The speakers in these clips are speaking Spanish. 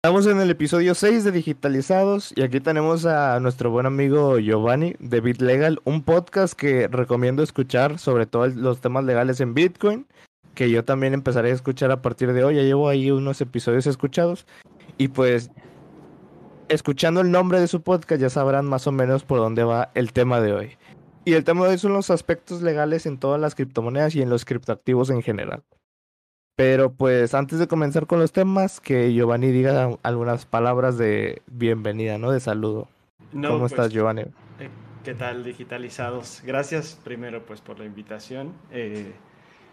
Estamos en el episodio 6 de Digitalizados y aquí tenemos a nuestro buen amigo Giovanni de BitLegal, un podcast que recomiendo escuchar sobre todo los temas legales en Bitcoin, que yo también empezaré a escuchar a partir de hoy. Ya llevo ahí unos episodios escuchados y pues escuchando el nombre de su podcast ya sabrán más o menos por dónde va el tema de hoy. Y el tema de hoy son los aspectos legales en todas las criptomonedas y en los criptoactivos en general. Pero pues antes de comenzar con los temas, que Giovanni diga algunas palabras de bienvenida, ¿no? De saludo. ¿Cómo estás, pues, Giovanni? Eh, ¿Qué tal, digitalizados? Gracias primero pues por la invitación. Eh,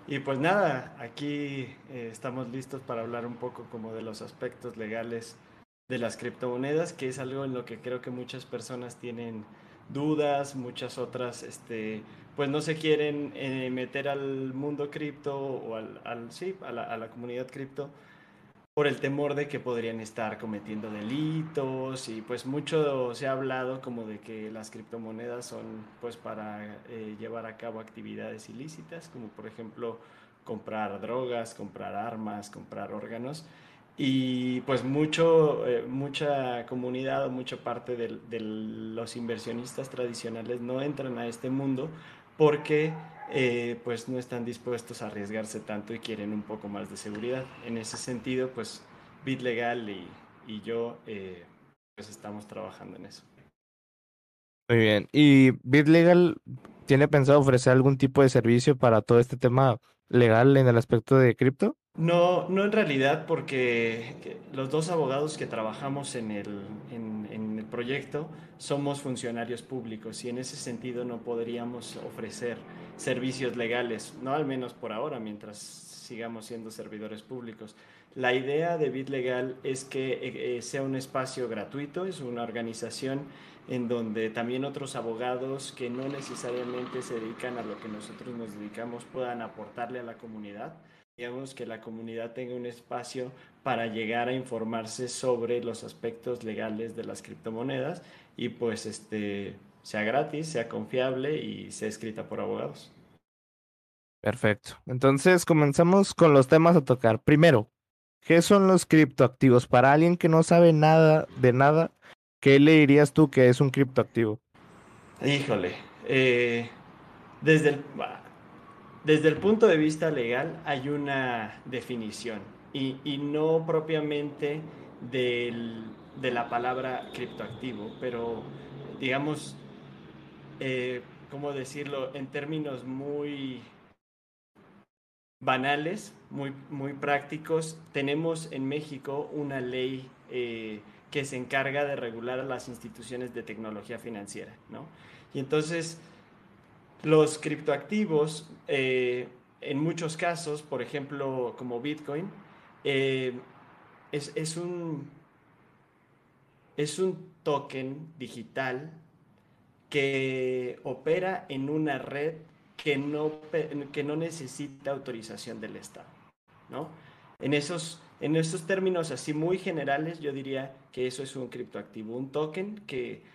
y pues nada, aquí eh, estamos listos para hablar un poco como de los aspectos legales de las criptomonedas, que es algo en lo que creo que muchas personas tienen dudas, muchas otras este, pues no se quieren eh, meter al mundo cripto o al, al sí, a la, a la comunidad cripto por el temor de que podrían estar cometiendo delitos y pues mucho se ha hablado como de que las criptomonedas son pues para eh, llevar a cabo actividades ilícitas como por ejemplo comprar drogas, comprar armas, comprar órganos. Y pues mucho, eh, mucha comunidad o mucha parte de, de, los inversionistas tradicionales no entran a este mundo porque eh, pues no están dispuestos a arriesgarse tanto y quieren un poco más de seguridad. En ese sentido, pues BitLegal y, y yo eh, pues estamos trabajando en eso. Muy bien. ¿Y BitLegal tiene pensado ofrecer algún tipo de servicio para todo este tema legal en el aspecto de cripto? No, no en realidad, porque los dos abogados que trabajamos en el, proyecto somos funcionarios públicos y en ese sentido no podríamos ofrecer servicios legales, no al menos por ahora, mientras sigamos siendo servidores públicos. La idea de BitLegal es que eh, eh, sea un espacio gratuito, es una organización en donde también otros abogados que no necesariamente se dedican a lo que nosotros nos dedicamos puedan aportarle a la comunidad digamos que la comunidad tenga un espacio para llegar a informarse sobre los aspectos legales de las criptomonedas y pues este sea gratis, sea confiable y sea escrita por abogados. Perfecto. Entonces comenzamos con los temas a tocar. Primero, ¿qué son los criptoactivos? Para alguien que no sabe nada de nada, ¿qué le dirías tú que es un criptoactivo? Híjole, eh, desde el, desde el punto de vista legal hay una definición y, no propiamente del, de la palabra criptoactivo, pero digamos, eh, ¿cómo decirlo? En términos muy banales, muy, muy prácticos, tenemos en México una ley eh, que se encarga de regular a las instituciones de tecnología financiera, ¿no? Y entonces los criptoactivos, eh, en muchos casos, por ejemplo, como Bitcoin, eh, es, es, un, es un token digital que opera en una red que no, que no necesita autorización del Estado. ¿no? En, esos, en esos términos así muy generales, yo diría que eso es un criptoactivo, un token que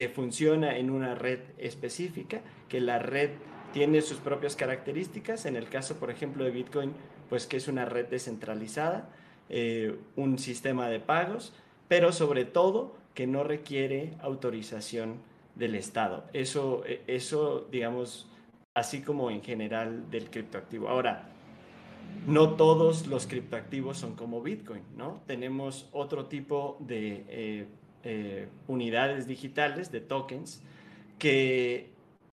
que funciona en una red específica, que la red tiene sus propias características. En el caso, por ejemplo, de Bitcoin, pues que es una red descentralizada, eh, un sistema de pagos, pero sobre todo que no requiere autorización del Estado. Eso, eh, eso digamos, así como en general del criptoactivo. Ahora, no todos los criptoactivos son como Bitcoin, ¿no? Tenemos otro tipo de eh, eh, unidades digitales, de tokens, que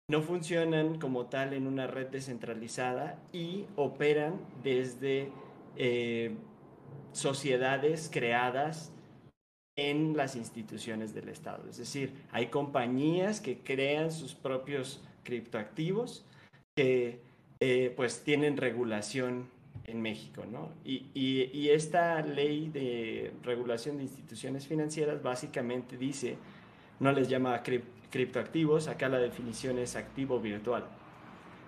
no funcionan como tal en una red descentralizada y operan desde eh, sociedades creadas en las instituciones del Estado. Es decir, hay compañías que crean sus propios criptoactivos que eh, pues tienen regulación en México, ¿no? Y, y, esta ley de regulación de instituciones financieras básicamente dice, no les llama criptoactivos, acá la definición es activo virtual.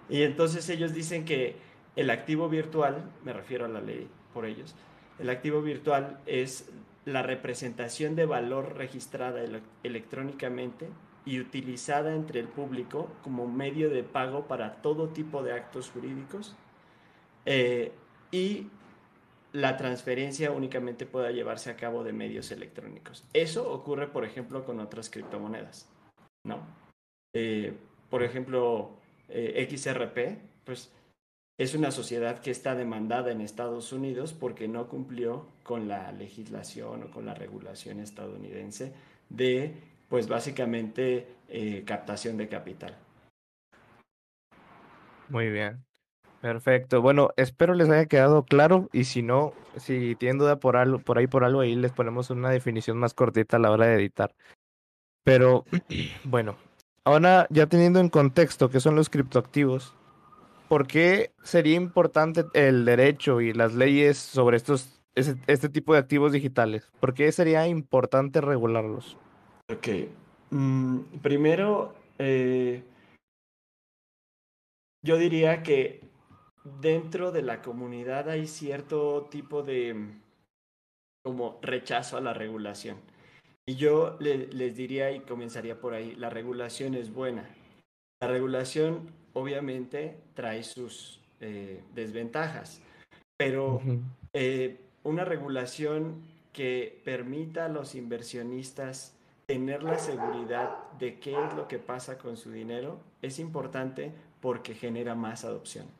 Y entonces ellos dicen que el activo virtual, me refiero a la ley por ellos, el activo virtual es la representación de valor registrada electrónicamente y utilizada entre el público como medio de pago para todo tipo de actos jurídicos, eh, y la transferencia únicamente pueda llevarse a cabo de medios electrónicos. Eso ocurre, por ejemplo, con otras criptomonedas, ¿no? Eh, por ejemplo, eh, XRP, pues es una sociedad que está demandada en Estados Unidos porque no cumplió con la legislación o con la regulación estadounidense de, pues básicamente, eh, captación de capital. Muy bien. Perfecto. Bueno, espero les haya quedado claro y si no, si tienen duda por algo, por ahí por algo ahí les ponemos una definición más cortita a la hora de editar. Pero bueno, ahora ya teniendo en contexto qué son los criptoactivos, ¿por qué sería importante el derecho y las leyes sobre estos, este, tipo de activos digitales? ¿Por qué sería importante regularlos? Ok. Mm, primero, eh, yo diría que dentro de la comunidad hay cierto tipo de como rechazo a la regulación. Y yo les diría y comenzaría por ahí, la regulación es buena. La regulación obviamente trae sus eh, desventajas, pero eh, una regulación que permita a los inversionistas tener la seguridad de qué es lo que pasa con su dinero es importante porque genera más adopción.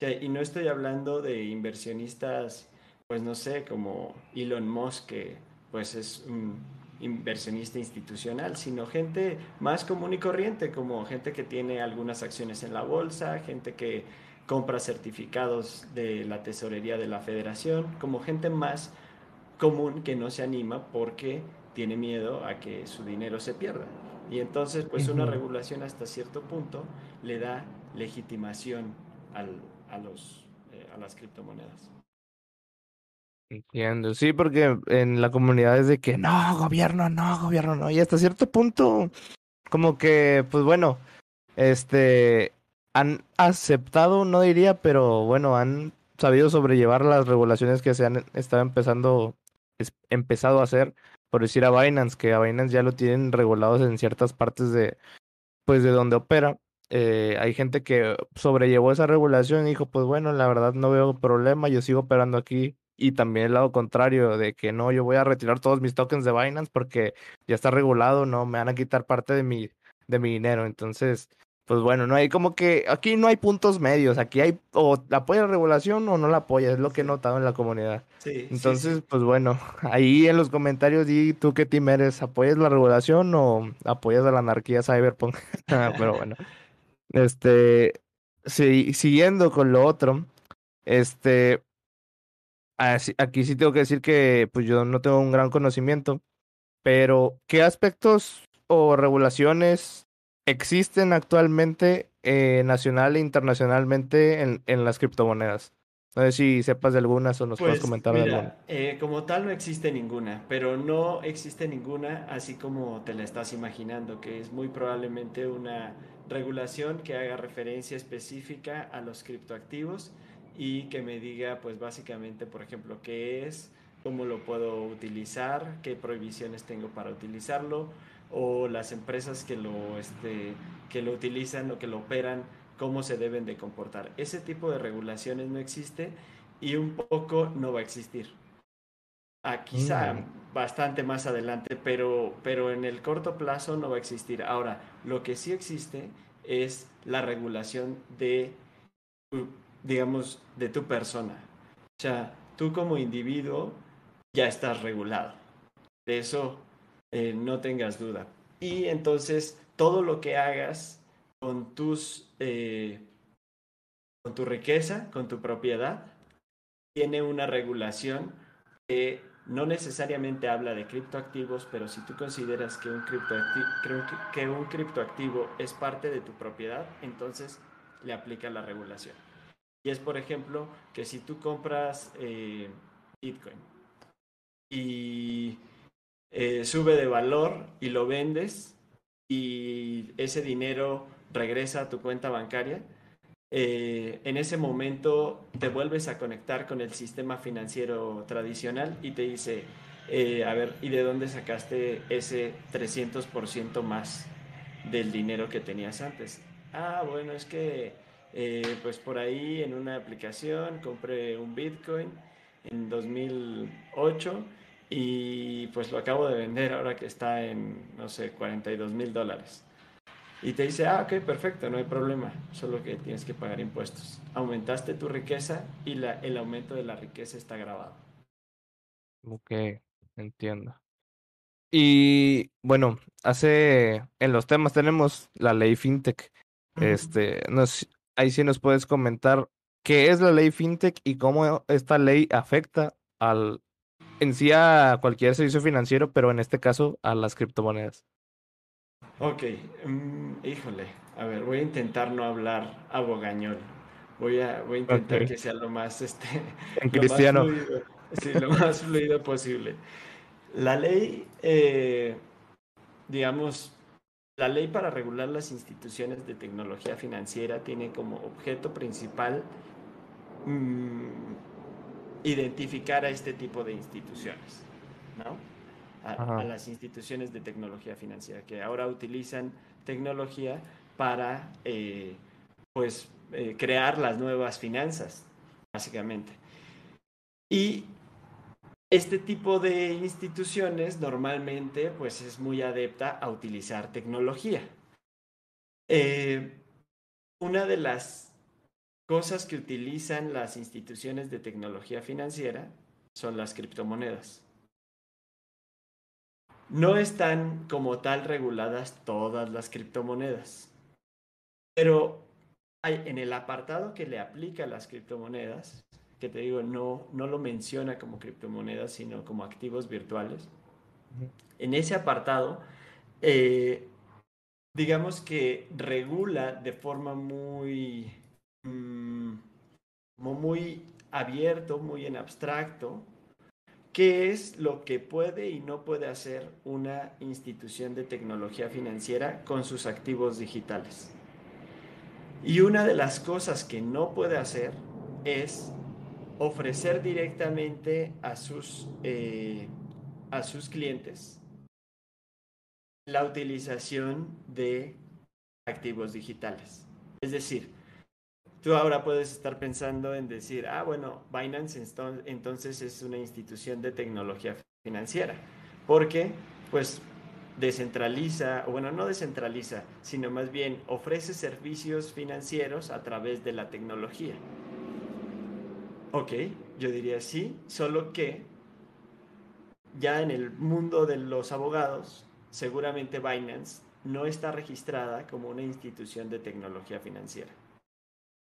Y no estoy hablando de inversionistas, pues no sé, como Elon Musk, que pues es un inversionista institucional, sino gente más común y corriente, como gente que tiene algunas acciones en la bolsa, gente que compra certificados de la tesorería de la federación, como gente más común que no se anima porque tiene miedo a que su dinero se pierda. Y entonces, pues una regulación hasta cierto punto le da legitimación a, los, eh, a las criptomonedas. Entiendo, sí, porque en la comunidad es de que no, gobierno, no, gobierno, no, y hasta cierto punto, como que, pues bueno, este, han aceptado, no diría, pero bueno, han sabido sobrellevar las regulaciones que se han estado empezando, empezado a hacer, por decir a Binance, que a Binance ya lo tienen regulados en ciertas partes de, pues de donde opera. Eh, hay gente que sobrellevó esa regulación y dijo, pues bueno, la verdad no veo problema, yo sigo operando aquí y también el lado contrario de que no, yo voy a retirar todos mis tokens de Binance porque ya está regulado, no, me van a quitar parte de mi, de mi dinero. Entonces, pues bueno, no hay como que, aquí no hay puntos medios, aquí hay o apoya la regulación o no la apoya, es lo que he notado en la comunidad. Sí, Entonces, pues bueno, ahí en los comentarios di tú qué team eres, ¿apoyas la regulación o apoyas a la anarquía cyberpunk? Pero bueno, este, siguiendo con lo otro, este, aquí sí tengo que decir que pues yo no tengo un gran conocimiento, pero ¿qué aspectos o regulaciones existen actualmente eh, nacional e internacionalmente en, en, las criptomonedas? No sé si sepas de algunas o nos puedes pues, comentar de alguna. Eh, como tal no existe ninguna, pero no existe ninguna así como te la estás imaginando, que es muy probablemente una regulación que haga referencia específica a los criptoactivos y que me diga, pues básicamente, por ejemplo, qué es, cómo lo puedo utilizar, qué prohibiciones tengo para utilizarlo, o las empresas que lo, este, que lo utilizan o que lo operan, cómo se deben de comportar. Ese tipo de regulaciones no existe y un poco no va a existir. Ah, quizá mm. bastante más adelante, pero, pero en el corto plazo no va a existir. Ahora, lo que sí existe es la regulación de digamos, de tu persona. O sea, tú como individuo ya estás regulado. De eso eh, no tengas duda. Y entonces todo lo que hagas con tus eh, con tu riqueza, con tu propiedad, tiene una regulación que no necesariamente habla de criptoactivos, pero si tú consideras que un que un criptoactivo es parte de tu propiedad, entonces le aplica la regulación. Y es, por ejemplo, que si tú compras eh, Bitcoin y eh, sube de valor y lo vendes y ese dinero regresa a tu cuenta bancaria, eh, en ese momento te vuelves a conectar con el sistema financiero tradicional y te dice, a ver, ¿y de dónde sacaste ese 300% más del dinero que tenías antes? Ah, bueno, es que eh, pues por ahí en una aplicación compré un Bitcoin en 2008 y pues lo acabo de vender ahora que está en, no sé, 42 mil dólares. Y te dice, ah, ok, perfecto, no hay problema, solo que tienes que pagar impuestos. Aumentaste tu riqueza y la, el aumento de la riqueza está grabado. Ok, entiendo. Y bueno, hace en los temas tenemos la ley FinTech. Este, nos, ahí sí nos puedes comentar qué es la ley FinTech y cómo esta ley afecta al en sí a cualquier servicio financiero, pero en este caso a las criptomonedas. Ok, mm, híjole, a ver, voy a intentar no hablar abogañol. Voy a, voy a intentar que sea lo más, este, en cristiano. sí, lo más fluido posible. La ley, eh, digamos, la ley para regular las instituciones de tecnología financiera tiene como objeto principal mm, identificar a este tipo de instituciones, ¿no? A, las instituciones de tecnología financiera que ahora utilizan tecnología para, eh, pues, eh, crear las nuevas finanzas, básicamente. Y este tipo de instituciones normalmente pues es muy adepta a utilizar tecnología. Eh, una de las cosas que utilizan las instituciones de tecnología financiera son las criptomonedas. No están como tal reguladas todas las criptomonedas, pero hay, en el apartado que le aplica a las criptomonedas que te digo, no, no lo menciona como criptomonedas, sino como activos virtuales. En ese apartado, eh, digamos que regula de forma muy, mm, muy abierto, muy en abstracto, qué es lo que puede y no puede hacer una institución de tecnología financiera con sus activos digitales. Y una de las cosas que no puede hacer es ofrecer directamente a sus, eh, a sus clientes la utilización de activos digitales. Es decir, tú ahora puedes estar pensando en decir, ah, bueno, Binance entonces es una institución de tecnología financiera, porque pues descentraliza, o bueno, no descentraliza, sino más bien ofrece servicios financieros a través de la tecnología. Ok, yo diría sí, solo que ya en el mundo de los abogados, seguramente Binance no está registrada como una institución de tecnología financiera.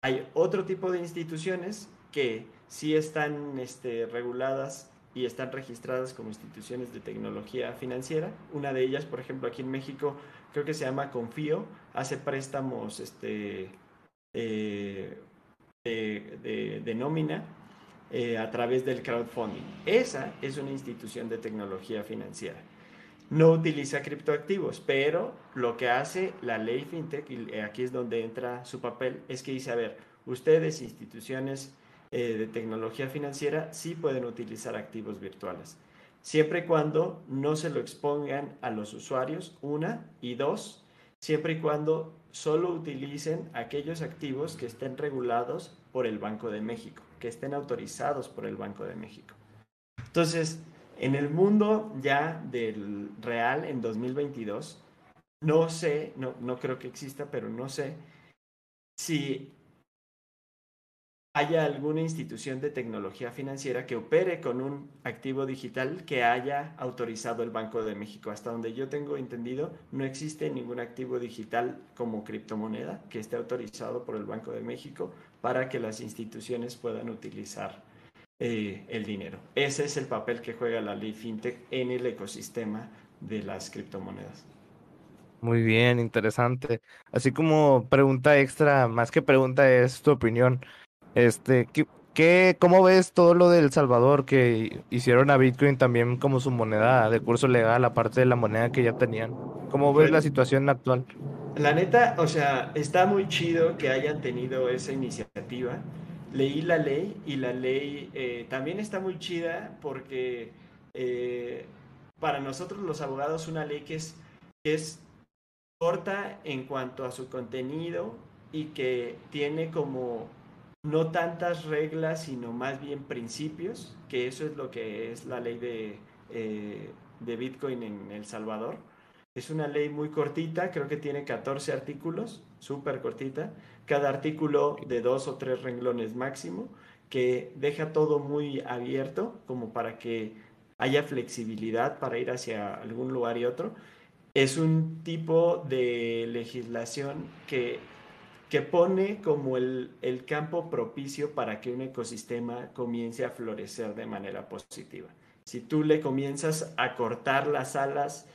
Hay otro tipo de instituciones que sí están este, reguladas y están registradas como instituciones de tecnología financiera. Una de ellas, por ejemplo, aquí en México, creo que se llama Confío, hace préstamos este, eh, de, nómina eh, a través del crowdfunding. Esa es una institución de tecnología financiera. No utiliza criptoactivos, pero lo que hace la ley FinTech, y aquí es donde entra su papel, es que dice, a ver, ustedes, instituciones eh, de tecnología financiera, sí pueden utilizar activos virtuales, siempre y cuando no se lo expongan a los usuarios, una, y dos, siempre y cuando solo utilicen aquellos activos que estén regulados por el Banco de México, que estén autorizados por el Banco de México. Entonces, en el mundo ya del real en 2022, no sé, no, no creo que exista, pero no sé si haya alguna institución de tecnología financiera que opere con un activo digital que haya autorizado el Banco de México. Hasta donde yo tengo entendido, no existe ningún activo digital como criptomoneda que esté autorizado por el Banco de México para que las instituciones puedan utilizar eh, el dinero. Ese es el papel que juega la ley FinTech en el ecosistema de las criptomonedas. Muy bien, interesante. Así como pregunta extra, más que pregunta es tu opinión. Este, ¿qué, cómo ves todo lo del Salvador que hicieron a Bitcoin también como su moneda de curso legal, aparte de la moneda que ya tenían? ¿Cómo ves la situación actual? La neta, o sea, está muy chido que hayan tenido esa iniciativa. Leí la ley y la ley eh, también está muy chida porque eh, para nosotros los abogados una ley que es, que es corta en cuanto a su contenido y que tiene como no tantas reglas, sino más bien principios, que eso es lo que es la ley de, eh, de Bitcoin en El Salvador. Es una ley muy cortita, creo que tiene 14 artículos, súper cortita, cada artículo de dos o tres renglones máximo, que deja todo muy abierto, como para que haya flexibilidad para ir hacia algún lugar y otro. Es un tipo de legislación que que pone como el, campo propicio para que un ecosistema comience a florecer de manera positiva. Si tú le comienzas a cortar las alas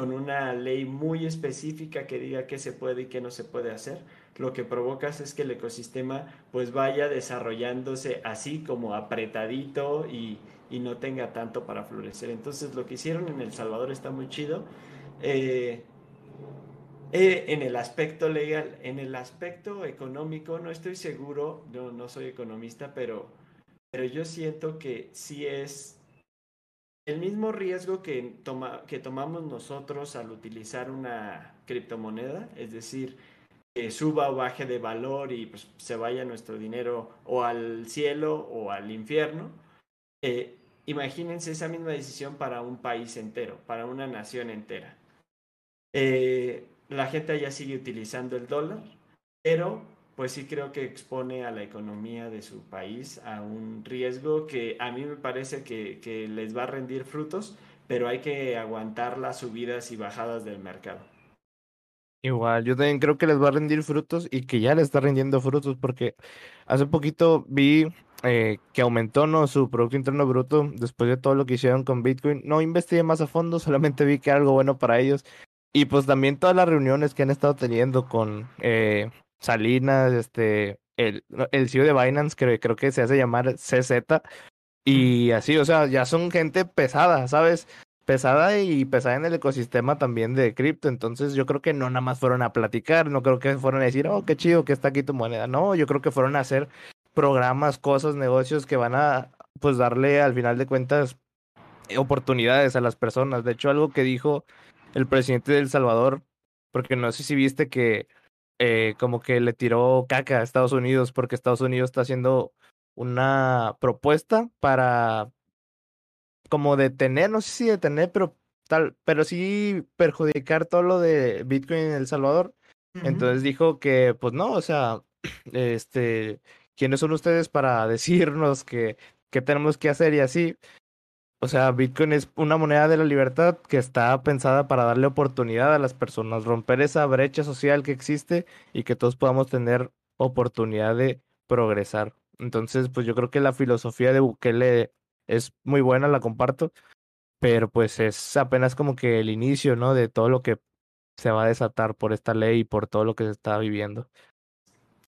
con una ley muy específica que diga qué se puede y qué no se puede hacer, lo que provocas es que el ecosistema pues vaya desarrollándose así como apretadito y, no tenga tanto para florecer. Entonces lo que hicieron en El Salvador está muy chido. Eh, eh, en el aspecto legal, en el aspecto económico, no estoy seguro, no, no soy economista, pero, pero yo siento que sí es el mismo riesgo que, toma, que tomamos nosotros al utilizar una criptomoneda, es decir, que suba o baje de valor y pues, se vaya nuestro dinero o al cielo o al infierno. Eh, imagínense esa misma decisión para un país entero, para una nación entera. Eh, la gente ya sigue utilizando el dólar, pero pues sí creo que expone a la economía de su país a un riesgo que a mí me parece que, les va a rendir frutos, pero hay que aguantar las subidas y bajadas del mercado. Igual, yo también creo que les va a rendir frutos y que ya les está rindiendo frutos porque hace poquito vi eh, que aumentó ¿no? su Producto Interno Bruto después de todo lo que hicieron con Bitcoin. No investigué más a fondo, solamente vi que era algo bueno para ellos y pues también todas las reuniones que han estado teniendo con eh, Salinas, este, el, el CEO de Binance, que creo que se hace llamar CZ, y así, o sea, ya son gente pesada, ¿sabes? Pesada y pesada en el ecosistema también de cripto. Entonces, yo creo que no nada más fueron a platicar, no creo que fueron a decir, oh, qué chido que está aquí tu moneda. No, yo creo que fueron a hacer programas, cosas, negocios que van a, pues, darle al final de cuentas oportunidades a las personas. De hecho, algo que dijo el presidente de El Salvador, porque no sé si viste que eh, como que le tiró caca a Estados Unidos porque Estados Unidos está haciendo una propuesta para como detener, no sé si detener, pero tal, pero sí perjudicar todo lo de Bitcoin en El Salvador. Entonces dijo que, pues no, o sea, este, ¿quiénes son ustedes para decirnos que, que tenemos que hacer y así? O sea, Bitcoin es una moneda de la libertad que está pensada para darle oportunidad a las personas, romper esa brecha social que existe y que todos podamos tener oportunidad de progresar. Entonces, pues yo creo que la filosofía de Bukele es muy buena, la comparto, pero pues es apenas como que el inicio, ¿no? De todo lo que se va a desatar por esta ley y por todo lo que se está viviendo.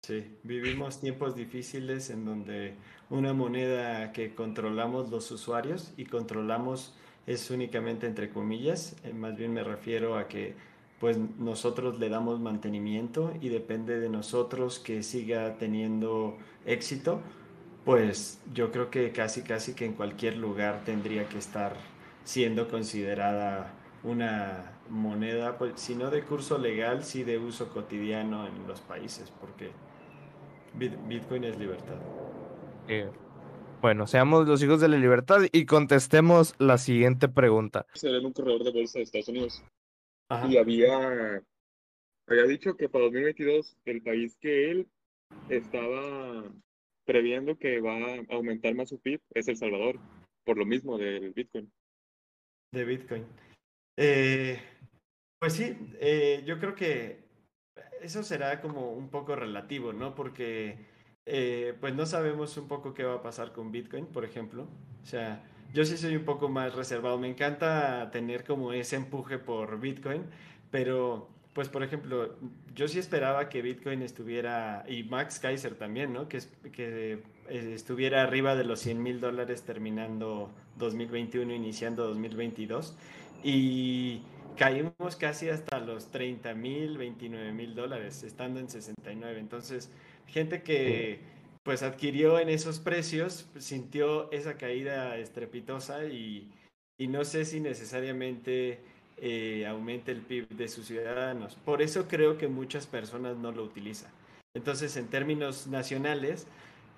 Sí, vivimos tiempos difíciles en donde una moneda que controlamos los usuarios y controlamos es únicamente entre comillas, eh, más bien me refiero a que pues nosotros le damos mantenimiento y depende de nosotros que siga teniendo éxito, pues yo creo que casi casi que en cualquier lugar tendría que estar siendo considerada una moneda, pues si no de curso legal, sí de uso cotidiano en los países, porque Bitcoin es libertad. Eh, bueno, seamos los hijos de la libertad y contestemos la siguiente pregunta. Era en un corredor de bolsa de Estados Unidos. Y había, había dicho que para 2022 el país que él estaba previendo que va a aumentar más su PIB es El Salvador, por lo mismo del Bitcoin. De Bitcoin. Eh, pues sí, eh, yo creo que eso será como un poco relativo, ¿no? Porque eh, pues no sabemos un poco qué va a pasar con Bitcoin, por ejemplo. O sea, yo sí soy un poco más reservado. Me encanta tener como ese empuje por Bitcoin, pero pues por ejemplo, yo sí esperaba que Bitcoin estuviera, y Max Kaiser también, ¿no? Que, que eh, estuviera arriba de los 100 mil dólares terminando 2021, iniciando 2022. Y caímos casi hasta los 30 mil, 29 mil dólares, estando en 69. Entonces, gente que pues adquirió en esos precios, sintió esa caída estrepitosa y, no sé si necesariamente eh, aumente el PIB de sus ciudadanos. Por eso creo que muchas personas no lo utilizan. Entonces, en términos nacionales,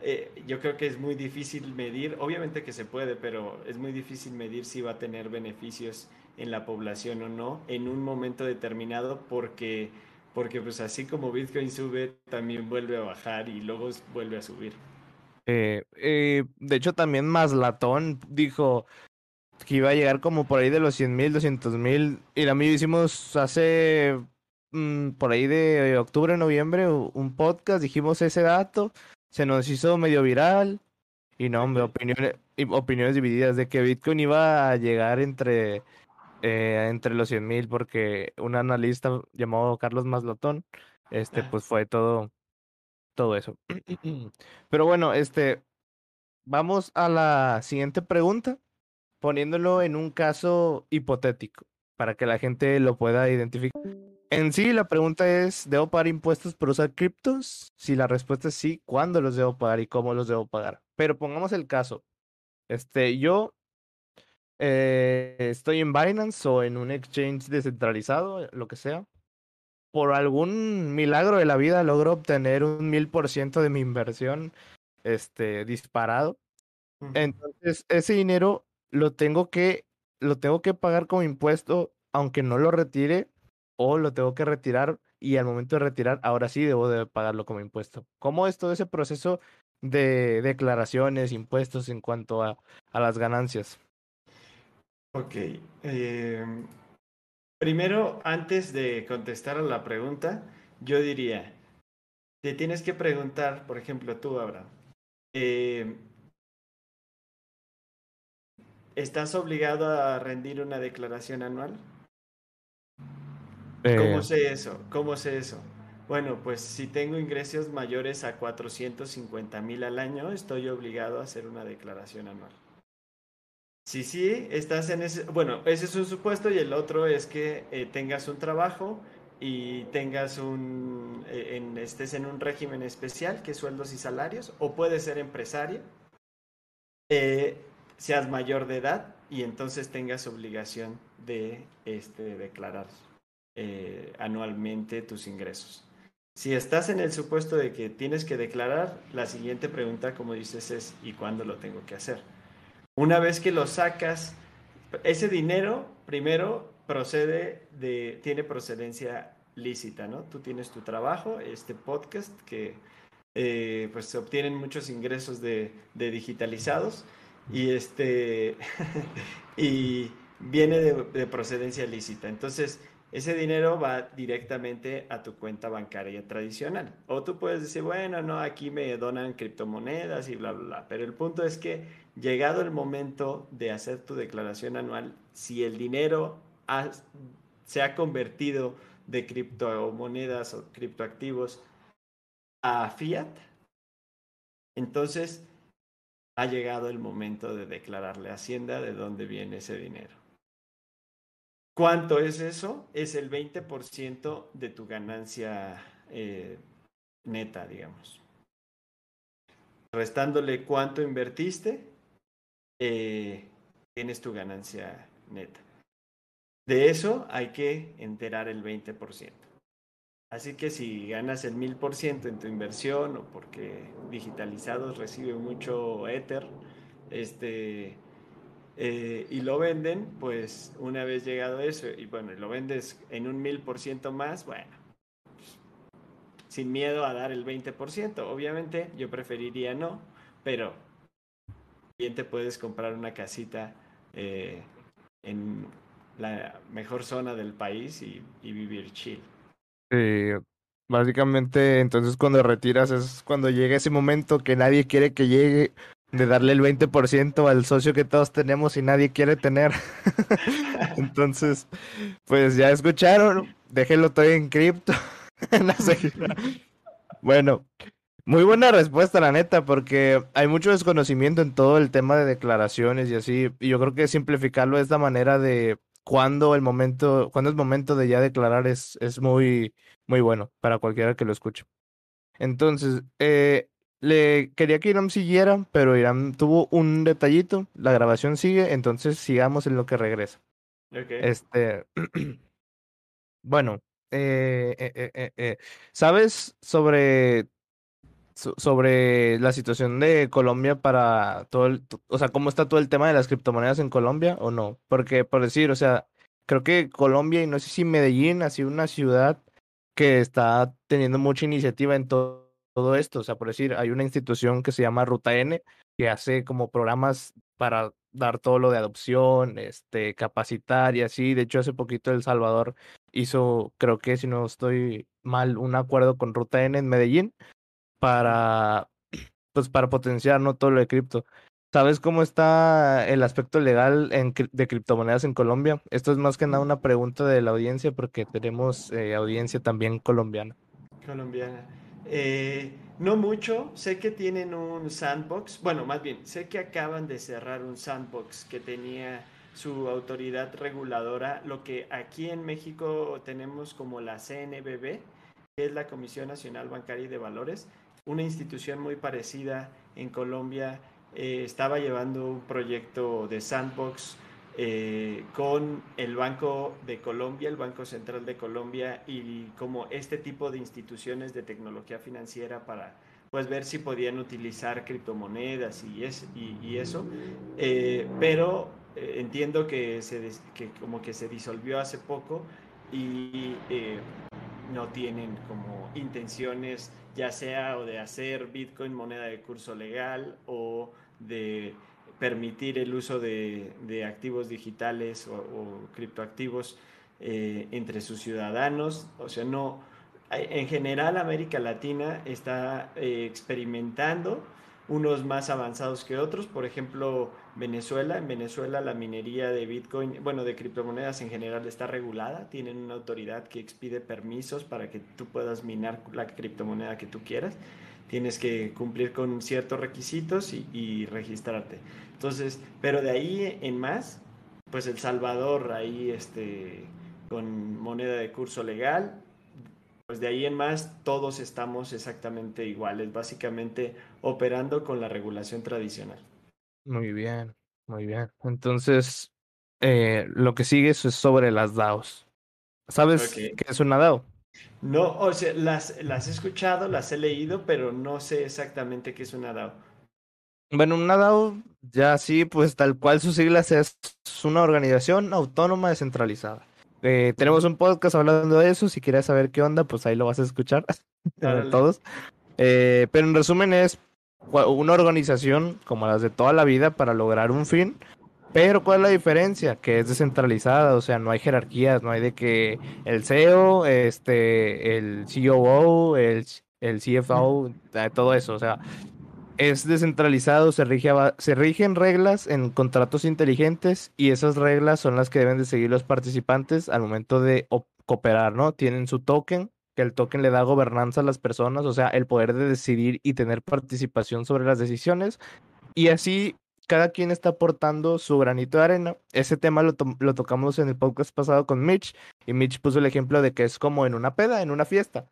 eh, yo creo que es muy difícil medir, obviamente que se puede, pero es muy difícil medir si va a tener beneficios en la población o no en un momento determinado porque, porque pues así como Bitcoin sube, también vuelve a bajar y luego vuelve a subir. Eh, eh, de hecho, también Maslatón dijo que iba a llegar como por ahí de los 100 mil, 200 mil. Y a mí hicimos hace mm, por ahí de octubre, noviembre un podcast, dijimos ese dato, se nos hizo medio viral. Y no, hombre, opiniones, opiniones divididas de que Bitcoin iba a llegar entre, eh, entre los 100 mil, porque un analista llamado Carlos Maslatón, este, pues fue todo, todo eso. Pero bueno, este, vamos a la siguiente pregunta, poniéndolo en un caso hipotético, para que la gente lo pueda identificar. En sí, la pregunta es, ¿debo pagar impuestos por usar criptos? Si la respuesta es sí, ¿cuándo los debo pagar y cómo los debo pagar? Pero pongamos el caso. Este, yo eh, estoy en Binance o en un exchange descentralizado, lo que sea por algún milagro de la vida logro obtener un mil por ciento de mi inversión este, disparado. Entonces, ese dinero lo tengo que, lo tengo que pagar como impuesto, aunque no lo retire, o lo tengo que retirar, y al momento de retirar, ahora sí debo de pagarlo como impuesto. ¿Cómo es todo ese proceso de declaraciones, impuestos en cuanto a, a las ganancias? Ok. Eh, Primero, antes de contestar a la pregunta, yo diría, te tienes que preguntar, por ejemplo, tú, Abraham, eh, ¿estás obligado a rendir una declaración anual? ¿Cómo eh. sé eso? ¿Cómo sé eso? Bueno, pues si tengo ingresos mayores a 450 mil al año, estoy obligado a hacer una declaración anual. Si sí, estás en ese, bueno, ese es un supuesto y el otro es que eh, tengas un trabajo y tengas un, eh, en, estés en un régimen especial, que es sueldos y salarios, o puedes ser empresario, eh, seas mayor de edad y entonces tengas obligación de este, declarar anualmente tus ingresos. Si estás en el supuesto de que tienes que declarar, la siguiente pregunta, como dices, es ¿y cuándo lo tengo que hacer? Una vez que lo sacas, ese dinero primero procede de, tiene procedencia lícita, ¿no? Tú tienes tu trabajo, este podcast que eh, pues se obtienen muchos ingresos de, digitalizados y este y viene de, procedencia lícita. Entonces, ese dinero va directamente a tu cuenta bancaria tradicional. O tú puedes decir, bueno, no, aquí me donan criptomonedas y bla, bla, bla. Pero el punto es que llegado el momento de hacer tu declaración anual, si el dinero se ha convertido de criptomonedas o criptoactivos a fiat, entonces ha llegado el momento de declararle a Hacienda de dónde viene ese dinero. ¿Cuánto es eso? Es el 20% de tu ganancia eh, neta, digamos. Restándole cuánto invertiste, eh, tienes tu ganancia neta. De eso hay que enterar el 20%. Así que si ganas el 1000% en tu inversión o porque digitalizados recibe mucho Ether, este, eh, y lo venden, pues una vez llegado eso, y bueno, lo vendes en un mil por ciento más, bueno, sin miedo a dar el 20%. Obviamente yo preferiría no, pero bien te puedes comprar una casita eh, en la mejor zona del país y, y vivir chill. Sí, básicamente entonces cuando retiras es cuando llega ese momento que nadie quiere que llegue de darle el 20% al socio que todos tenemos y nadie quiere tener. Entonces, pues ya escucharon, déjenlo todo en cripto. bueno, muy buena respuesta, la neta, porque hay mucho desconocimiento en todo el tema de declaraciones y así. Y yo creo que simplificarlo es la manera de cuando el momento, cuando es momento de ya declarar es, es muy, muy bueno para cualquiera que lo escuche. Entonces, eh, le quería que Irán siguiera, pero Irán tuvo un detallito. La grabación sigue, entonces sigamos en lo que regresa. Este. bueno, eh, eh, eh, ¿sabes sobre sobre la situación de Colombia para todo el, o sea, cómo está todo el tema de las criptomonedas en Colombia o no? Porque por decir, o sea, creo que Colombia y no sé si Medellín ha sido una ciudad que está teniendo mucha iniciativa en todo, todo esto, o sea, por decir, hay una institución que se llama Ruta N que hace como programas para dar todo lo de adopción, este, capacitar y así. De hecho, hace poquito El Salvador hizo, creo que si no estoy mal, un acuerdo con Ruta N en Medellín para, pues, para potenciar no todo lo de cripto. ¿Sabes cómo está el aspecto legal en, de criptomonedas en Colombia? Esto es más que nada una pregunta de la audiencia porque tenemos eh, audiencia también colombiana. Colombiana. Eh, no mucho, sé que tienen un sandbox, bueno, más bien, sé que acaban de cerrar un sandbox que tenía su autoridad reguladora, lo que aquí en México tenemos como la CNBB, que es la Comisión Nacional Bancaria y de Valores, una institución muy parecida en Colombia eh, estaba llevando un proyecto de sandbox eh, con el Banco de Colombia, el Banco Central de Colombia y como este tipo de instituciones de tecnología financiera para pues ver si podían utilizar criptomonedas y, es, y, eso. Eh, pero entiendo que, se, que como que se disolvió hace poco y no tienen como intenciones ya sea o de hacer Bitcoin moneda de curso legal o de permitir el uso de, activos digitales o, criptoactivos eh, entre sus ciudadanos. O sea, no, en general América Latina está eh, experimentando unos más avanzados que otros. Por ejemplo, Venezuela. En Venezuela la minería de Bitcoin, bueno, de criptomonedas en general está regulada. Tienen una autoridad que expide permisos para que tú puedas minar la criptomoneda que tú quieras. Tienes que cumplir con ciertos requisitos y, registrarte. Entonces, pero de ahí en más, pues El Salvador ahí este, con moneda de curso legal, pues de ahí en más todos estamos exactamente iguales, básicamente operando con la regulación tradicional. Muy bien, muy bien. Entonces, eh, lo que sigue es sobre las DAOs. ¿Sabes qué es una DAO? No, o sea, las, las he escuchado, las he leído, pero no sé exactamente qué es una DAO. Bueno, una DAO, ya sí, pues tal cual sus siglas es una organización autónoma descentralizada. Eh, tenemos un podcast hablando de eso. Si quieres saber qué onda, pues ahí lo vas a escuchar. todos. Eh, pero en resumen es una organización como las de toda la vida para lograr un fin. Pero ¿cuál es la diferencia? Que es descentralizada, o sea, no hay jerarquías, no hay de que el CEO, este, el COO, el, el CFO, eh, todo eso, o sea, es descentralizado, se, rige se rigen reglas en contratos inteligentes y esas reglas son las que deben de seguir los participantes al momento de cooperar, ¿no? Tienen su token, que el token le da gobernanza a las personas, o sea, el poder de decidir y tener participación sobre las decisiones. Y así cada quien está aportando su granito de arena. Ese tema lo, lo tocamos en el podcast pasado con Mitch y Mitch puso el ejemplo de que es como en una peda, en una fiesta.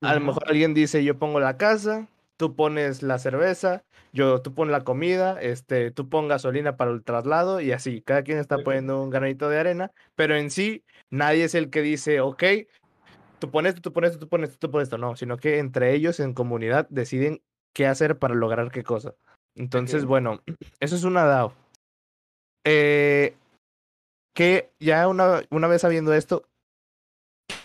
A lo mejor alguien dice, yo pongo la casa, tú pones la cerveza, yo, tú pones la comida, este, tú pones gasolina para el traslado y así, cada quien está poniendo un granito de arena, pero en sí nadie es el que dice, ok, tú pones tú pones tú pones tú pones esto, no, sino que entre ellos en comunidad deciden qué hacer para lograr qué cosa. Entonces, bueno, eso es una DAO. Eh, que ya una, una vez sabiendo esto,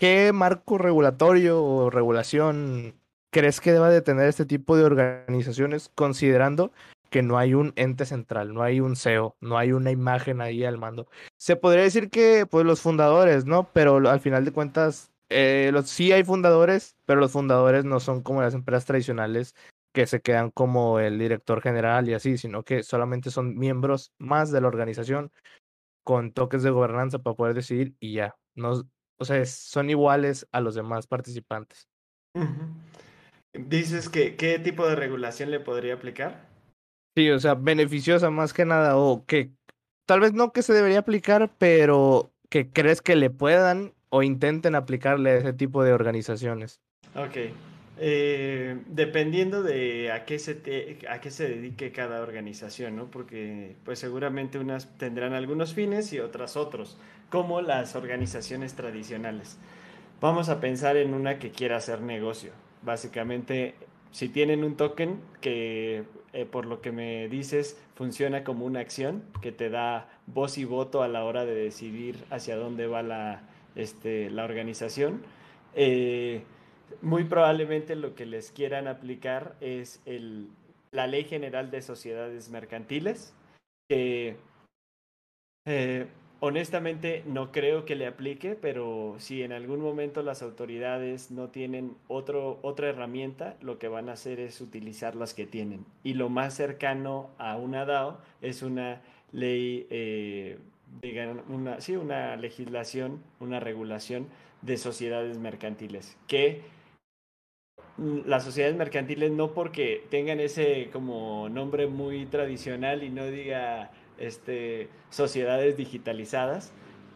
¿qué marco regulatorio o regulación crees que deba de tener este tipo de organizaciones considerando que no hay un ente central, no hay un CEO, no hay una imagen ahí al mando? Se podría decir que pues los fundadores, ¿no? Pero al final de cuentas, eh, los, sí hay fundadores, pero los fundadores no son como las empresas tradicionales que se quedan como el director general y así, sino que solamente son miembros más de la organización con toques de gobernanza para poder decidir y ya. No, o sea, son iguales a los demás participantes. Dices que qué tipo de regulación le podría aplicar. Sí, o sea, beneficiosa más que nada, o que tal vez no que se debería aplicar, pero que crees que le puedan o intenten aplicarle a ese tipo de organizaciones. Ok. Eh, dependiendo de a qué, se a qué se dedique cada organización, ¿no? Porque pues seguramente unas tendrán algunos fines y otras otros, como las organizaciones tradicionales. Vamos a pensar en una que quiera hacer negocio básicamente si tienen un token que eh, por lo que me dices funciona como una acción que te da voz y voto a la hora de decidir hacia dónde va la, este, la organización, eh, muy probablemente lo que les quieran aplicar es el, la Ley General de Sociedades Mercantiles, que eh, honestamente no creo que le aplique, pero si en algún momento las autoridades no tienen otro, otra herramienta, lo que van a hacer es utilizar las que tienen. Y lo más cercano a una DAO es una ley, eh, una, sí, una legislación, una regulación de sociedades mercantiles, que las sociedades mercantiles no porque tengan ese como nombre muy tradicional y no diga este, sociedades digitalizadas,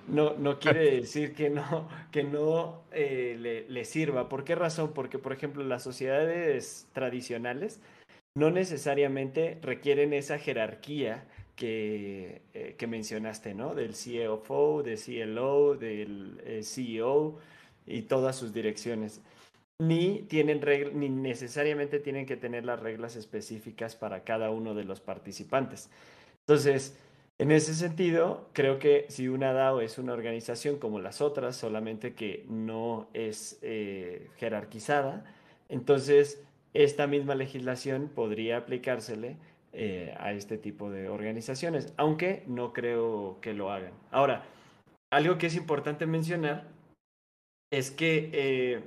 no, no quiere decir que no, que no eh, le, sirva. ¿Por qué razón? Porque, por ejemplo, las sociedades tradicionales no necesariamente requieren esa jerarquía que, eh, que mencionaste, ¿no? Del CFO, del CLO, del eh, CEO y todas sus direcciones. Ni, tienen ni necesariamente tienen que tener las reglas específicas para cada uno de los participantes. Entonces, en ese sentido, creo que si una DAO es una organización como las otras, solamente que no es eh, jerarquizada, entonces esta misma legislación podría aplicársele eh, a este tipo de organizaciones, aunque no creo que lo hagan. Ahora, algo que es importante mencionar es que, eh,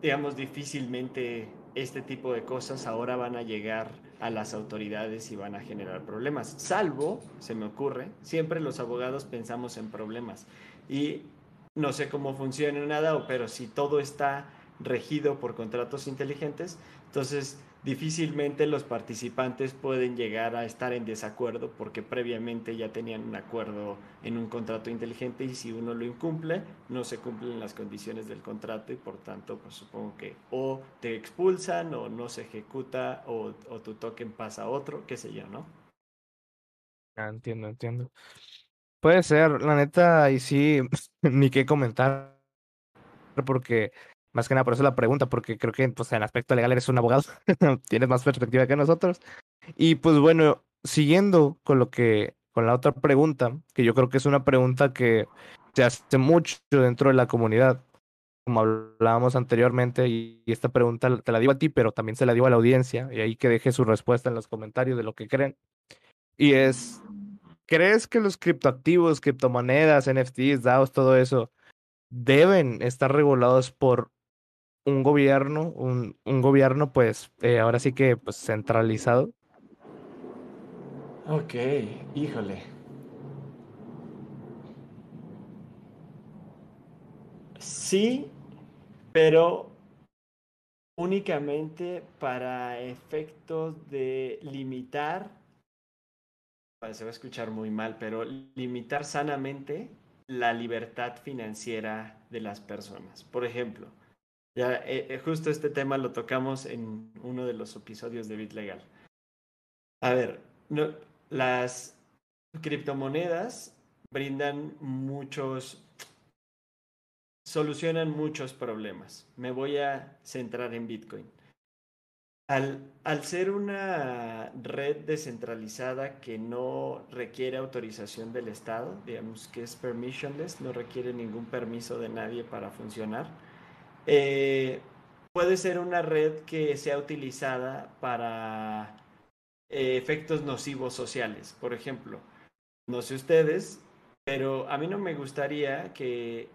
digamos, difícilmente este tipo de cosas ahora van a llegar a las autoridades y van a generar problemas. Salvo, se me ocurre, siempre los abogados pensamos en problemas. Y no sé cómo funciona una DAO, pero si todo está regido por contratos inteligentes, entonces difícilmente los participantes pueden llegar a estar en desacuerdo porque previamente ya tenían un acuerdo en un contrato inteligente y si uno lo incumple, no se cumplen las condiciones del contrato y por tanto, pues supongo que o te expulsan o no se ejecuta o, tu token pasa a otro, qué sé yo, ¿no? Ah, entiendo, entiendo. Puede ser, la neta, y sí, ni qué comentar, porque más que nada por eso la pregunta, porque creo que pues, en aspecto legal eres un abogado, tienes más perspectiva que nosotros. Y pues bueno, siguiendo con lo que, con la otra pregunta, que yo creo que es una pregunta que se hace mucho dentro de la comunidad, como hablábamos anteriormente, y, esta pregunta te la digo a ti, pero también se la digo a la audiencia, y ahí que deje su respuesta en los comentarios de lo que creen. Y es, ¿crees que los criptoactivos, criptomonedas, NFTs, DAOs, todo eso, deben estar regulados por un gobierno, un, un gobierno pues eh, ahora sí que pues centralizado. Ok, híjole. Sí, pero únicamente para efectos de limitar, se va a escuchar muy mal, pero limitar sanamente la libertad financiera de las personas. Por ejemplo, ya, eh, eh, justo este tema lo tocamos en uno de los episodios de BitLegal. A ver, las criptomonedas brindan muchos, solucionan muchos problemas. Me voy a centrar en Bitcoin. Al, al, ser una red descentralizada que no requiere autorización del Estado, digamos que es permissionless, no requiere ningún permiso de nadie para funcionar, eh, puede ser una red que sea utilizada para eh, efectos nocivos sociales. Por ejemplo, no sé ustedes, pero a mí no me gustaría que,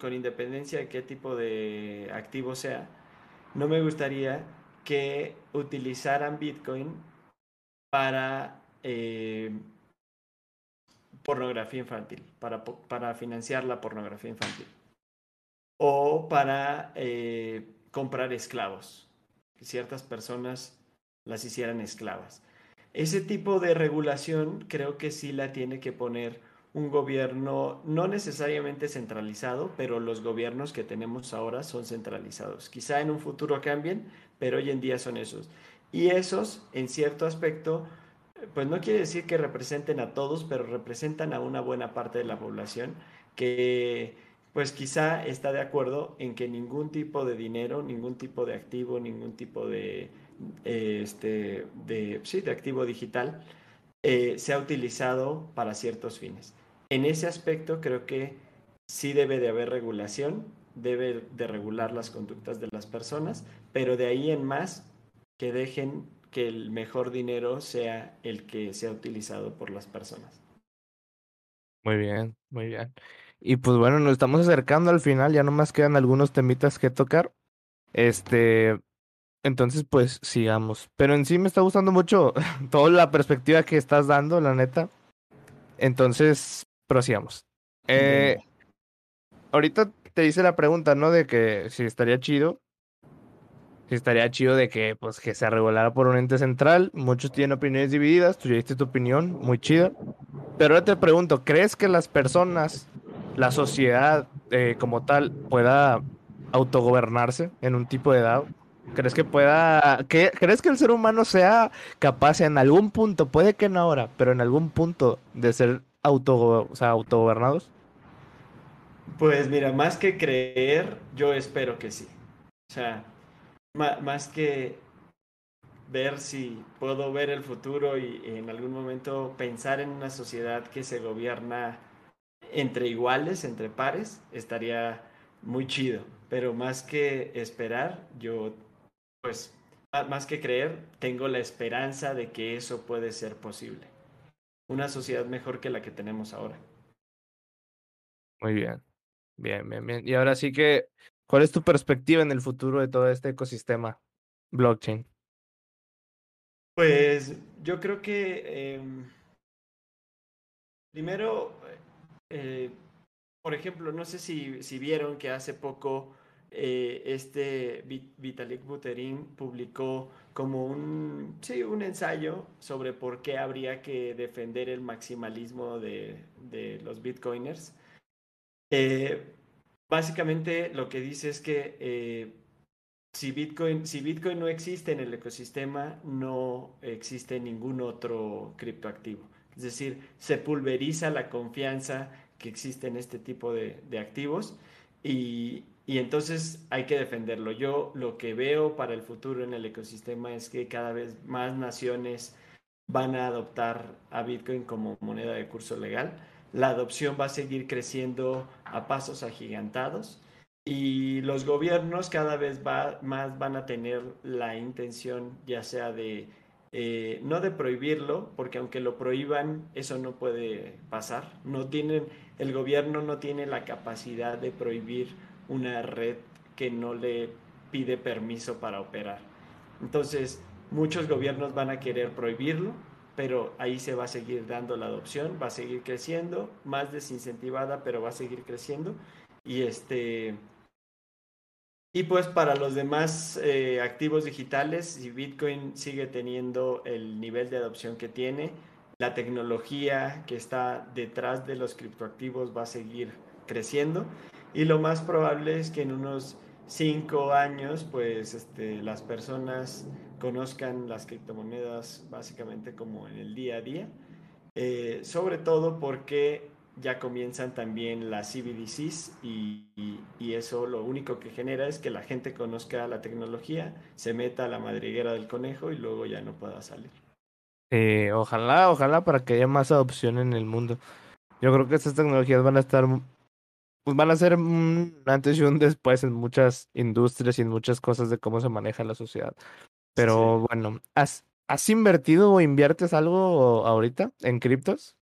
con independencia de qué tipo de activo sea, no me gustaría que utilizaran Bitcoin para eh, pornografía infantil, para, para financiar la pornografía infantil o para eh, comprar esclavos, que ciertas personas las hicieran esclavas. Ese tipo de regulación creo que sí la tiene que poner un gobierno no necesariamente centralizado, pero los gobiernos que tenemos ahora son centralizados. Quizá en un futuro cambien, pero hoy en día son esos. Y esos, en cierto aspecto, pues no quiere decir que representen a todos, pero representan a una buena parte de la población que pues quizá está de acuerdo en que ningún tipo de dinero, ningún tipo de activo, ningún tipo de, eh, este, de, sí, de activo digital eh, sea utilizado para ciertos fines. En ese aspecto creo que sí debe de haber regulación, debe de regular las conductas de las personas, pero de ahí en más que dejen que el mejor dinero sea el que sea utilizado por las personas. Muy bien, muy bien. Y pues bueno, nos estamos acercando al final, ya nomás quedan algunos temitas que tocar. Este, entonces pues sigamos. Pero en sí me está gustando mucho toda la perspectiva que estás dando, la neta. Entonces, prosigamos. Eh, ahorita te hice la pregunta, ¿no? De que si estaría chido estaría chido de que, pues, que se regulara por un ente central. Muchos tienen opiniones divididas, tú ya diste tu opinión, muy chida. Pero ahora te pregunto, ¿crees que las personas, la sociedad eh, como tal, pueda autogobernarse en un tipo de edad? ¿Crees que pueda, que, crees que el ser humano sea capaz en algún punto, puede que no ahora, pero en algún punto de ser auto, o sea, autogobernados? Pues mira, más que creer, yo espero que sí. O sea, más que ver si puedo ver el futuro y en algún momento pensar en una sociedad que se gobierna entre iguales, entre pares, estaría muy chido. Pero más que esperar, yo, pues, más que creer, tengo la esperanza de que eso puede ser posible. Una sociedad mejor que la que tenemos ahora. Muy bien. Bien, bien, bien. Y ahora sí que ¿Cuál es tu perspectiva en el futuro de todo este ecosistema blockchain? Pues yo creo que em, primero, eh, por ejemplo, no sé si, si, vieron que hace poco eh, este Vitalik Buterin publicó como un, sí, un ensayo sobre por qué habría que defender el maximalismo de, de los bitcoiners. Eh, básicamente lo que dice es que eh, si, Bitcoin, si Bitcoin no existe en el ecosistema, no existe ningún otro criptoactivo. Es decir, se pulveriza la confianza que existe en este tipo de, activos y, y, entonces hay que defenderlo. Yo lo que veo para el futuro en el ecosistema es que cada vez más naciones van a adoptar a Bitcoin como moneda de curso legal la adopción va a seguir creciendo a pasos agigantados y los gobiernos cada vez más van a tener la intención ya sea de eh, no de prohibirlo, porque aunque lo prohíban, eso no puede pasar. No tienen, el gobierno no tiene la capacidad de prohibir una red que no le pide permiso para operar. Entonces, muchos gobiernos van a querer prohibirlo, pero ahí se va a seguir dando la adopción, va a seguir creciendo, más desincentivada, pero va a seguir creciendo. Y este y pues para los demás eh, activos digitales, si Bitcoin sigue teniendo el nivel de adopción que tiene, la tecnología que está detrás de los criptoactivos va a seguir creciendo. Y lo más probable es que en unos cinco años, pues este, las personas conozcan las criptomonedas básicamente como en el día a día, eh, sobre todo porque ya comienzan también las CBDCs y, y, eso lo único que genera es que la gente conozca la tecnología, se meta a la madriguera del conejo y luego ya no pueda salir. Eh, ojalá, ojalá para que haya más adopción en el mundo. Yo creo que estas tecnologías van a estar, pues van a ser un antes y un después en muchas industrias y en muchas cosas de cómo se maneja la sociedad. Pero bueno, ¿has, ¿has invertido o inviertes algo ahorita en criptos?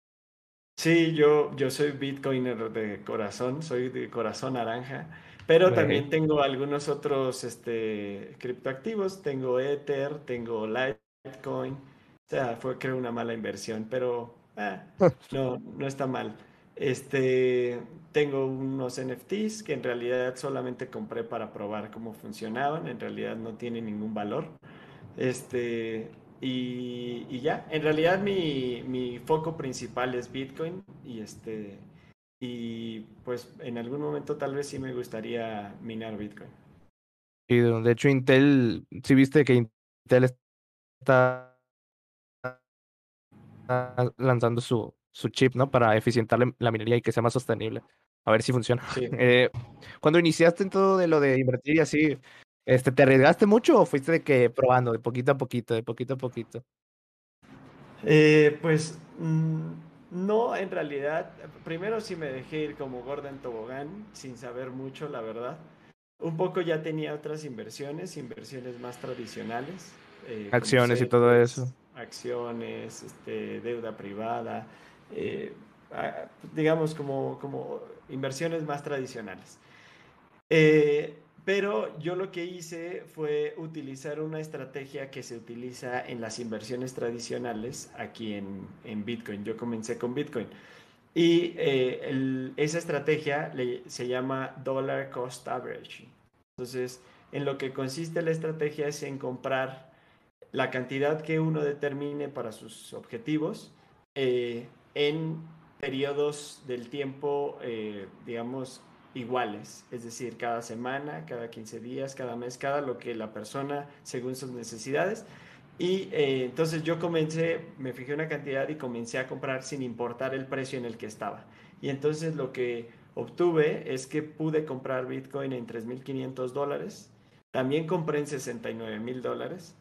Sí, yo, yo soy Bitcoiner de corazón, soy de corazón naranja, pero también tengo algunos otros este, criptoactivos, tengo Ether, tengo Litecoin, o sea, fue creo una mala inversión, pero ah, no, no está mal. Este, tengo unos NFTs que en realidad solamente compré para probar cómo funcionaban, en realidad no tienen ningún valor. Este, y, ya, en realidad mi, mi, foco principal es Bitcoin y este y pues en algún momento tal vez sí me gustaría minar Bitcoin. Y de hecho Intel, si viste que Intel está lanzando su, su chip, ¿no? Para eficientar la minería y que sea más sostenible. A ver si funciona. Eh, cuando iniciaste en todo de lo de invertir y así, este, ¿te arriesgaste mucho o fuiste de que probando, de poquito a poquito, de poquito a poquito? Eh, pues mm, no, en realidad, primero sí me dejé ir como Gordon Tobogán, sin saber mucho, la verdad. Un poco ya tenía otras inversiones, inversiones más tradicionales. Eh, acciones y todo eso. Acciones, este, deuda privada, eh, digamos como, como inversiones más tradicionales. Eh, pero yo lo que hice fue utilizar una estrategia que se utiliza en las inversiones tradicionales aquí en, en Bitcoin. Yo comencé con Bitcoin. Y eh, esa estrategia se llama Dollar Cost Average. Entonces, en lo que consiste la estrategia es en comprar la cantidad que uno determine para sus objetivos eh, en periodos del tiempo, eh, digamos, iguales, es decir, cada semana, cada 15 días, cada mes, cada lo que la persona, según sus necesidades. Y eh, entonces yo comencé, me fijé una cantidad y comencé a comprar sin importar el precio en el que estaba. Y entonces lo que obtuve es que pude comprar Bitcoin en 3.500 dólares. También compré en 69 mil dólares.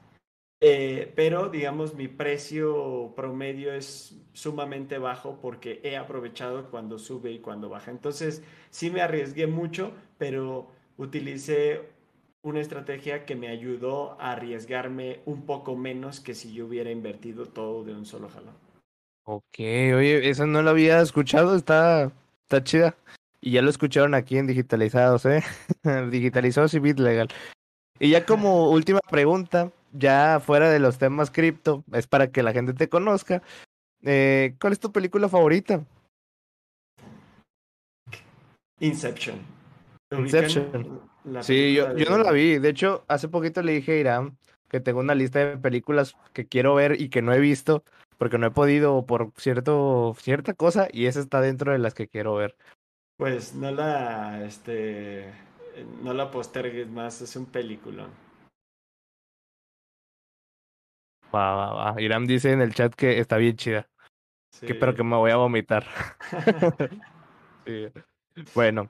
Eh, pero digamos mi precio promedio es sumamente bajo porque he aprovechado cuando sube y cuando baja. Entonces sí me arriesgué mucho, pero utilicé una estrategia que me ayudó a arriesgarme un poco menos que si yo hubiera invertido todo de un solo jalón. Ok, oye, eso no lo había escuchado, está, está chida. Y ya lo escucharon aquí en Digitalizados, ¿eh? Digitalizados y Bit Legal. Y ya como última pregunta, ya fuera de los temas cripto, es para que la gente te conozca. Eh, ¿Cuál es tu película favorita? Inception. Inception. Sí, yo, yo no la vi. De hecho, hace poquito le dije a Irán que tengo una lista de películas que quiero ver y que no he visto porque no he podido por cierto cierta cosa y esa está dentro de las que quiero ver. Pues no la este no la postergues más, es un peliculón. Va, va, va. Iram dice en el chat que está bien chida. Que, pero que me voy a vomitar. Bueno,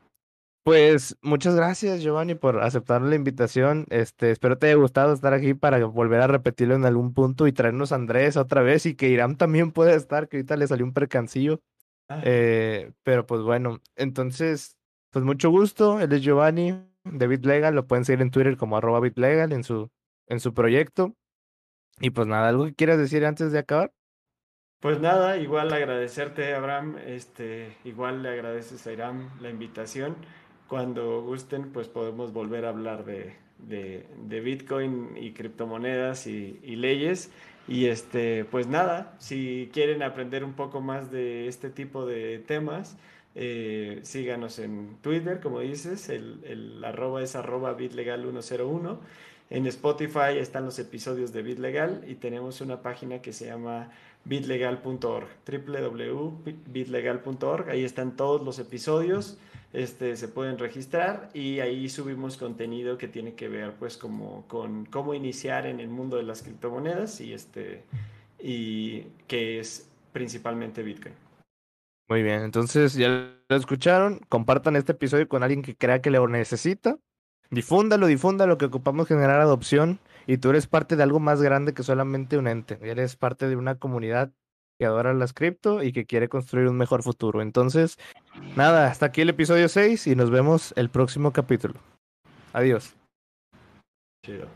pues muchas gracias Giovanni por aceptar la invitación. Este, espero te haya gustado estar aquí para volver a repetirlo en algún punto y traernos a Andrés otra vez y que Iram también pueda estar, que ahorita le salió un percancillo. Ah. Eh, pero pues bueno, entonces, pues mucho gusto. Él es Giovanni de BitLegal, lo pueden seguir en Twitter como arroba BitLegal en su, en su proyecto. Y pues nada, ¿algo que quieras decir antes de acabar? Pues nada, igual agradecerte, Abraham. Este, igual le agradeces a Iram la invitación. Cuando gusten, pues podemos volver a hablar de, de, de Bitcoin y criptomonedas y, leyes. Y este, pues nada, si quieren aprender un poco más de este tipo de temas, eh, síganos en Twitter, como dices, el, el arroba es arroba bitlegal101. En Spotify están los episodios de BitLegal y tenemos una página que se llama bitlegal.org, www.bitlegal.org. Ahí están todos los episodios, este, se pueden registrar y ahí subimos contenido que tiene que ver pues como con cómo iniciar en el mundo de las criptomonedas y, este, y que es principalmente Bitcoin. Muy bien, entonces ya lo escucharon, compartan este episodio con alguien que crea que lo necesita Difúndalo, difúndalo, que ocupamos generar adopción y tú eres parte de algo más grande que solamente un ente. Eres parte de una comunidad que adora las cripto y que quiere construir un mejor futuro. Entonces, nada, hasta aquí el episodio 6 y nos vemos el próximo capítulo. Adiós. Chido.